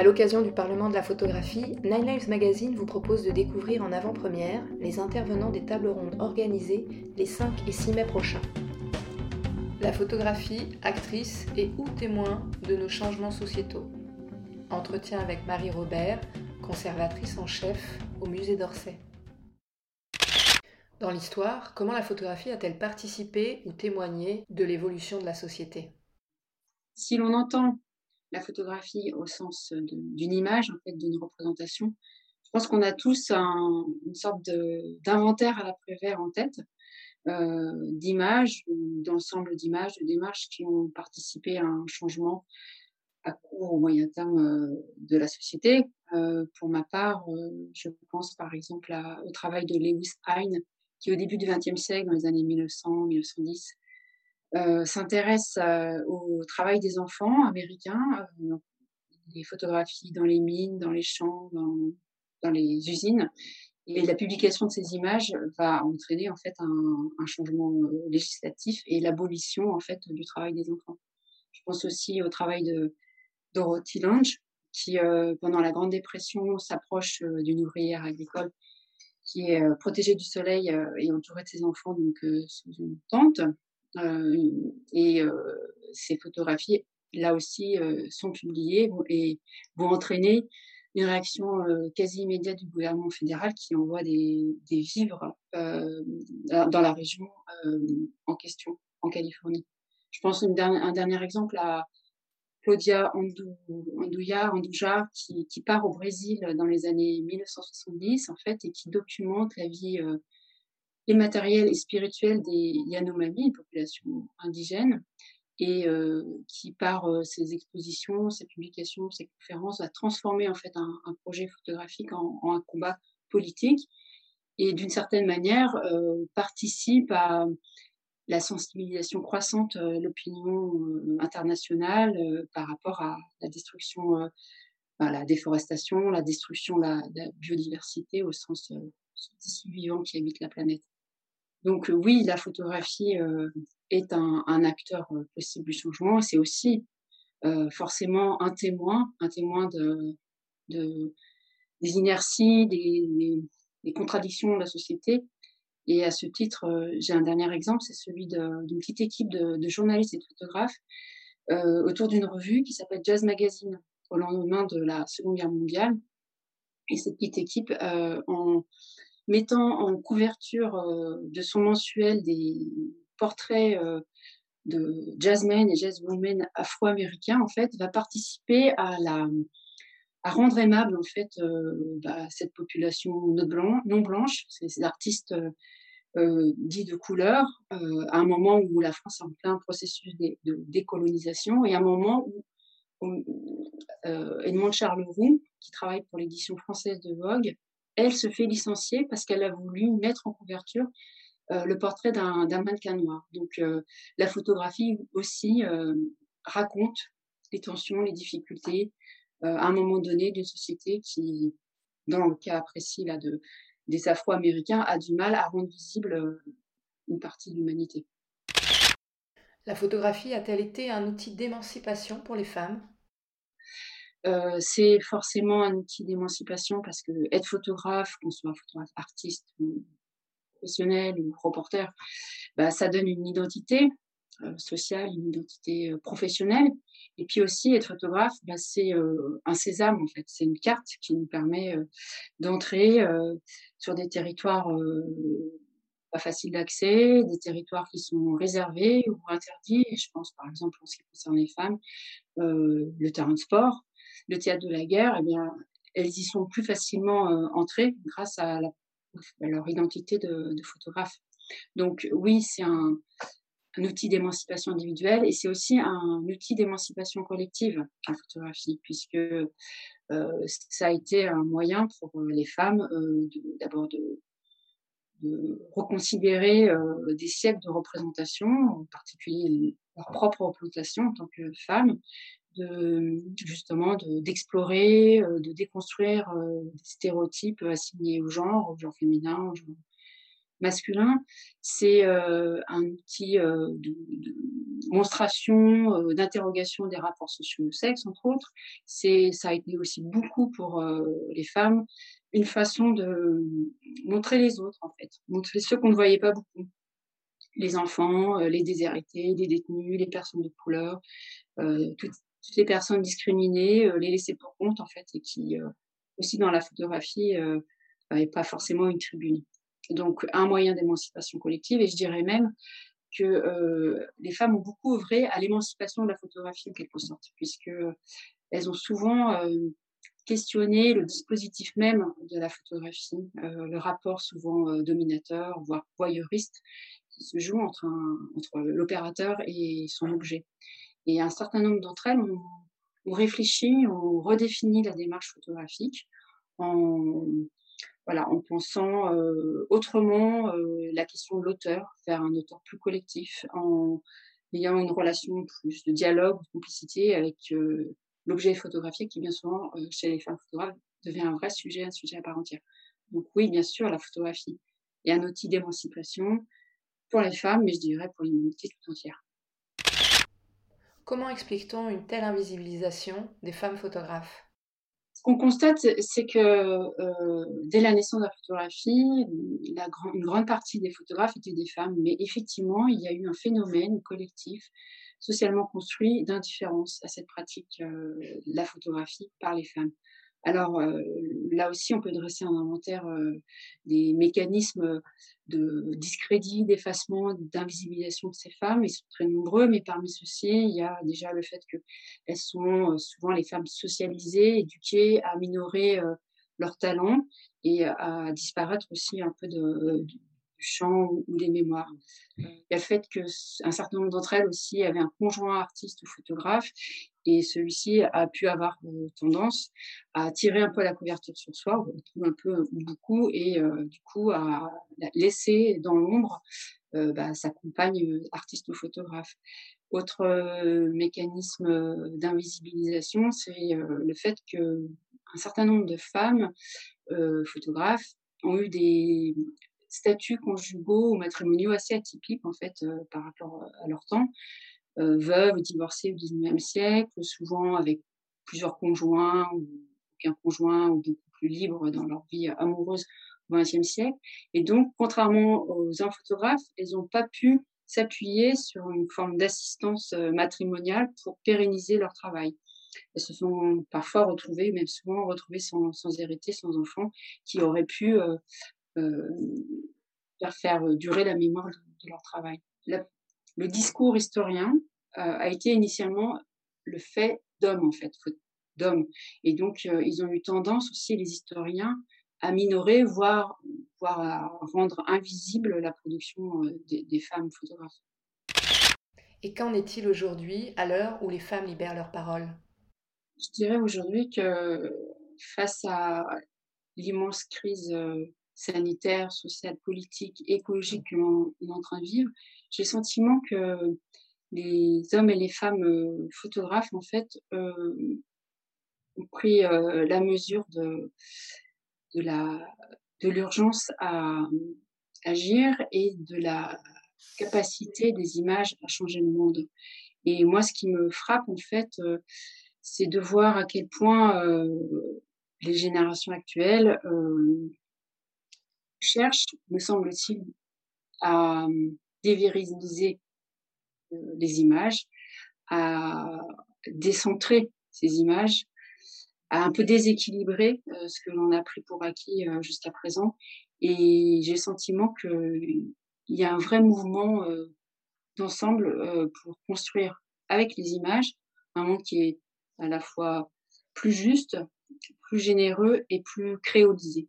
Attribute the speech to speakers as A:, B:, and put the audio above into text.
A: À l'occasion du Parlement de la photographie, Nine Lives Magazine vous propose de découvrir en avant-première les intervenants des tables rondes organisées les 5 et 6 mai prochains. La photographie, actrice et ou témoin de nos changements sociétaux. Entretien avec Marie Robert, conservatrice en chef au musée d'Orsay. Dans l'histoire, comment la photographie a-t-elle participé ou témoigné de l'évolution de la société?
B: Si l'on entend la photographie au sens d'une image, en fait, d'une représentation, je pense qu'on a tous une sorte d'inventaire à l'après-vert en tête, euh, d'images, d'ensemble d'images, de démarches qui ont participé à un changement à court ou moyen terme euh, de la société. Euh, pour ma part, euh, je pense par exemple au travail de Lewis Hine, qui au début du XXe siècle, dans les années 1900-1910, euh, s'intéresse au travail des enfants américains, les photographies dans les mines, dans les champs, dans, dans, les usines. Et la publication de ces images va entraîner en fait un, changement législatif et l'abolition en fait du travail des enfants. Je pense aussi au travail de Dorothy Lange, qui, euh, pendant la Grande Dépression, s'approche euh, d'une ouvrière agricole qui est euh, protégée du soleil et entourée de ses enfants donc sous une tente. Et ces photographies, là aussi, sont publiées et vont entraîner une réaction quasi immédiate du gouvernement fédéral qui envoie des, des vivres dans la région en question, en Californie. Je pense une un dernier exemple à, Claudia Andouya, Andouja, qui, qui, part au Brésil dans les années 1970, en fait, et qui documente la vie euh, immatérielle et spirituelle des Yanomami, une population indigène, et euh, qui, par euh, ses expositions, ses publications, ses conférences, a transformé en fait un, projet photographique en, un combat politique, et d'une certaine manière euh, participe à la sensibilisation croissante de l'opinion internationale par rapport à la destruction, euh, la déforestation, la destruction de la, biodiversité au sens tissu vivant qui habite la planète. Donc oui, la photographie est un, acteur possible du changement. C'est aussi forcément un témoin, un témoin de, des inerties, des, des, contradictions de la société et à ce titre, euh, j'ai un dernier exemple, c'est celui d'une petite équipe de, journalistes et de photographes euh, autour d'une revue qui s'appelle Jazz Magazine au lendemain de la Seconde Guerre mondiale. Et cette petite équipe, euh, en mettant en couverture de son mensuel des portraits de jazzmen et jazzwomen afro-américains, en fait, va participer à la à rendre aimable en fait bah, cette population non blanche, ces artistes euh, dit de couleur, euh, à un moment où la France est en plein processus de, décolonisation et à un moment où, euh, Edmond Charleroux, qui travaille pour l'édition française de Vogue, elle se fait licencier parce qu'elle a voulu mettre en couverture le portrait d'un mannequin noir. Donc la photographie aussi raconte les tensions, les difficultés à un moment donné d'une société qui, dans le cas précis là, de, des Afro-Américains a du mal à rendre visible euh, une partie de l'humanité.
A: La photographie a-t-elle été un outil d'émancipation pour les femmes?
B: Euh, c'est forcément un outil d'émancipation parce que être photographe, qu'on soit photographe artiste ou professionnel ou reporter, bah, ça donne une identité euh, sociale, une identité professionnelle. Et puis aussi, être photographe, bah, c'est un sésame en fait. C'est une carte qui nous permet d'entrer sur des territoires pas faciles d'accès, des territoires qui sont réservés ou interdits. je pense par exemple en ce qui concerne les femmes, le terrain de sport, le théâtre de la guerre, eh bien, elles y sont plus facilement entrées grâce à, leur identité de, photographe. Donc oui, c'est un, outil d'émancipation individuelle et c'est aussi un outil d'émancipation collective, la photographie, puisque euh, ça a été un moyen pour euh, les femmes euh, d'abord de, reconsidérer euh, des siècles de représentation, en particulier leur propre représentation en tant que femmes, de justement d'explorer, de, de, déconstruire des stéréotypes assignés au genre, au genre féminin, au genre masculin, c'est euh, un outil euh, monstration d'interrogation des rapports sociaux au sexe, entre autres. C'est, ça a été aussi beaucoup pour les femmes une façon de montrer les autres, en fait, montrer ceux qu'on ne voyait pas beaucoup. Les enfants, les déshérités, les détenus, les personnes de couleur, toutes, toutes, les personnes discriminées, les laissées pour compte, en fait, et qui, aussi dans la photographie, n'avaient pas forcément une tribune. Donc, un moyen d'émancipation collective, et je dirais même que euh, les femmes ont beaucoup œuvré à l'émancipation de la photographie en quelque sorte, puisque elles ont souvent euh, questionné le dispositif même de la photographie, euh, le rapport souvent dominateur, voire voyeuriste, qui se joue entre, entre l'opérateur et son objet. Et un certain nombre d'entre elles ont, réfléchi, ont redéfini la démarche photographique en voilà, en pensant euh, autrement euh, la question de l'auteur, faire un auteur plus collectif, en ayant une relation plus de dialogue, de complicité avec euh, l'objet photographique qui bien souvent chez les femmes photographes devient un vrai sujet, un sujet à part entière. Donc oui, bien sûr, la photographie est un outil d'émancipation pour les femmes, mais je dirais pour l'humanité tout entière.
A: Comment explique-t-on une telle invisibilisation des femmes photographes?
B: Ce qu'on constate, c'est que euh, dès la naissance de la photographie, une grande partie des photographes étaient des femmes, mais effectivement, il y a eu un phénomène collectif, socialement construit, d'indifférence à cette pratique euh, de la photographie par les femmes. Alors euh, là aussi, on peut dresser un inventaire euh, des mécanismes de discrédit, d'effacement, d'invisibilisation de ces femmes. Ils sont très nombreux, mais parmi ceux-ci, il y a déjà le fait qu'elles sont euh, souvent les femmes socialisées, éduquées à minorer leurs talents et à disparaître aussi un peu de, chant ou, des mémoires. Il y a le fait qu'un certain nombre d'entre elles aussi avaient un conjoint artiste ou photographe et celui-ci a pu avoir euh, tendance à tirer un peu la couverture sur soi, ou un peu ou beaucoup, et euh, du coup à laisser dans l'ombre euh, bah, sa compagne artiste ou photographe. Autre mécanisme d'invisibilisation, c'est le fait que un certain nombre de femmes photographes ont eu des statuts conjugaux ou matrimoniaux assez atypiques en fait par rapport à leur temps. Euh, veuves divorcées au XIXe siècle, souvent avec plusieurs conjoints ou aucun conjoint ou beaucoup plus libres dans leur vie amoureuse au XXe siècle. Et donc, contrairement aux hommes photographes, elles n'ont pas pu s'appuyer sur une forme d'assistance euh, matrimoniale pour pérenniser leur travail. Elles se sont parfois retrouvées, même souvent retrouvées sans, sans hériter, sans enfants, qui auraient pu euh, euh, faire, faire durer la mémoire de, leur travail. le discours historien euh, a été initialement le fait d'hommes, en fait, d'hommes. Et donc, euh, ils ont eu tendance aussi, les historiens, à minorer, voire, voire à rendre invisible la production euh, des, femmes photographes.
A: Et qu'en est-il aujourd'hui, à l'heure où les femmes libèrent leur parole
B: Je dirais aujourd'hui que face à l'immense crise sanitaire, sociale, politique, écologique que l'on est en train de vivre, j'ai le sentiment que les hommes et les femmes euh, photographes, en fait, euh, ont pris euh, la mesure de, de la de l'urgence à agir et de la capacité des images à changer le monde. Et moi, ce qui me frappe, en fait, c'est de voir à quel point les générations actuelles cherchent, me semble-t-il, à déviriliser les images, à décentrer ces images, à un peu déséquilibrer euh, ce que l'on a pris pour acquis euh, jusqu'à présent. Et j'ai le sentiment qu'il y a un vrai mouvement euh, d'ensemble pour construire avec les images un monde qui est à la fois plus juste, plus généreux et plus créolisé.